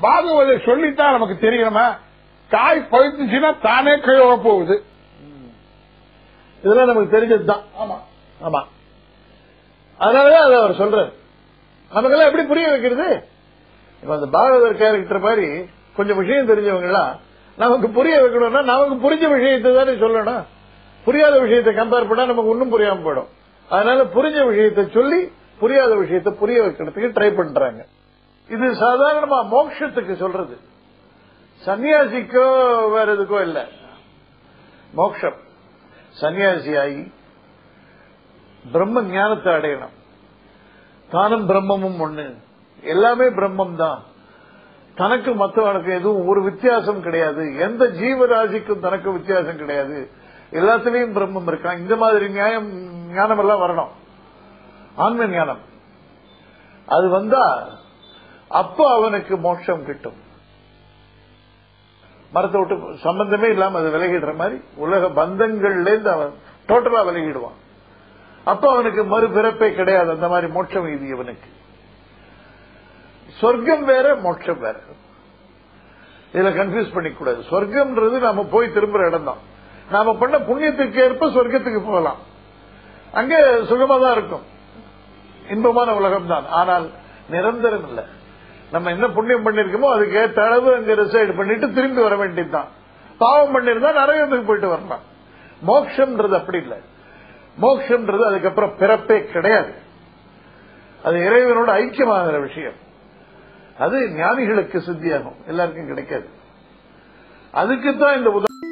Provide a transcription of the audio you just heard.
பாகவதை சொல்லித்தான் நமக்கு தெரியணுமா காய் பழுத்துச்சுன்னா தானே கையோட போகுது. இதெல்லாம் நமக்கு தெரிஞ்சதுதான். ஆமா. ஆமா. அதனாலதான் அதை அவர் சொல்றாரு. நமக்கெல்லாம் எப்படி புரிய வைக்கிறது? இப்ப அந்த பாகவதர் கேரக்டர் மாதிரி கொஞ்சம் விஷயம் தெரிஞ்சவங்க எல்லாம் நமக்கு புரிய வைக்கணும்னா நமக்கு புரிஞ்ச விஷயத்தை தானே சொல்லணும். புரியாத விஷயத்தை கம்பேர் பண்ணா நமக்கு ஒன்னும் புரியாம போயிடும். அதனால புரிஞ்ச விஷயத்தை சொல்லி புரியாத விஷயத்தை புரிய வைக்கிறதுக்கு ட்ரை பண்றாங்க. இது சாதாரணமா மோட்சத்துக்கு சொல்றது. சன்னியாசிக்கோ வேற எதுக்கோ இல்ல. மோட்சம் சன்னியாசி ஆகி பிரம்ம ஞானத்தை அடையணும். தானும் பிரம்மமும் ஒண்ணு. எல்லாமே பிரம்மம் தான் தனக்கு மற்றவனுக்கு எதுவும் ஒரு வித்தியாசம் கிடையாது. எந்த ஜீவராசிக்கும் தனக்கு வித்தியாசம் கிடையாது. எல்லாத்துலயும் பிரம்மம் இருக்கான் இந்த மாதிரி நியாயம் ஞானம் எல்லாம் வரணும். ஆன்ம ஞானம். அது வந்தா அப்ப அவனுக்கு மோட்சம் கிட்டும். மரத்தை விட்டு சம்பந்தமே இல்லாம அது விலகிடுற மாதிரி உலக பந்தங்கள்ல இருந்து அவன் டோட்டலா விலகிடுவான். அப்ப அவனுக்கு மறுபிறப்பே கிடையாது. அந்த மாதிரி மோட்சம் இது இவனுக்கு. சொர்க்கம் வேற மோட்சம் வேற. இதுல கன்ஃபியூஸ் பண்ணிக்கூடாது. சொர்க்கம்ன்றது நாம போய் திரும்புற இடம் தான் நாம பண்ண புண்ணியத்துக்கு ஏற்ப சொர்க்கத்துக்கு போகலாம். அங்க சுகமா தான் இருக்கும். இன்பமான உலகம் தான் ஆனால் நிரந்தரம் இல்லை. நம்ம என்ன புண்ணியம் பண்ணிருக்கோமோ அதுக்கு ஏற்ற அளவு அங்க ரிசைட் பண்ணிட்டு திரும்பி வர வேண்டியதுதான். பாவம் பண்ணிருந்தா நரகத்துக்கு போயிட்டு வரலாம். மோக்ஷம்ன்றது அப்படி இல்லை. மோக்ஷம்ன்றது அதுக்கப்புறம் பிறப்பே கிடையாது. அது இறைவனோட ஐக்கியமாகிற விஷயம். அது ஞானிகளுக்கு சித்தியாகும். எல்லாருக்கும் கிடைக்காது. அதுக்குத்தான் இந்த உதவி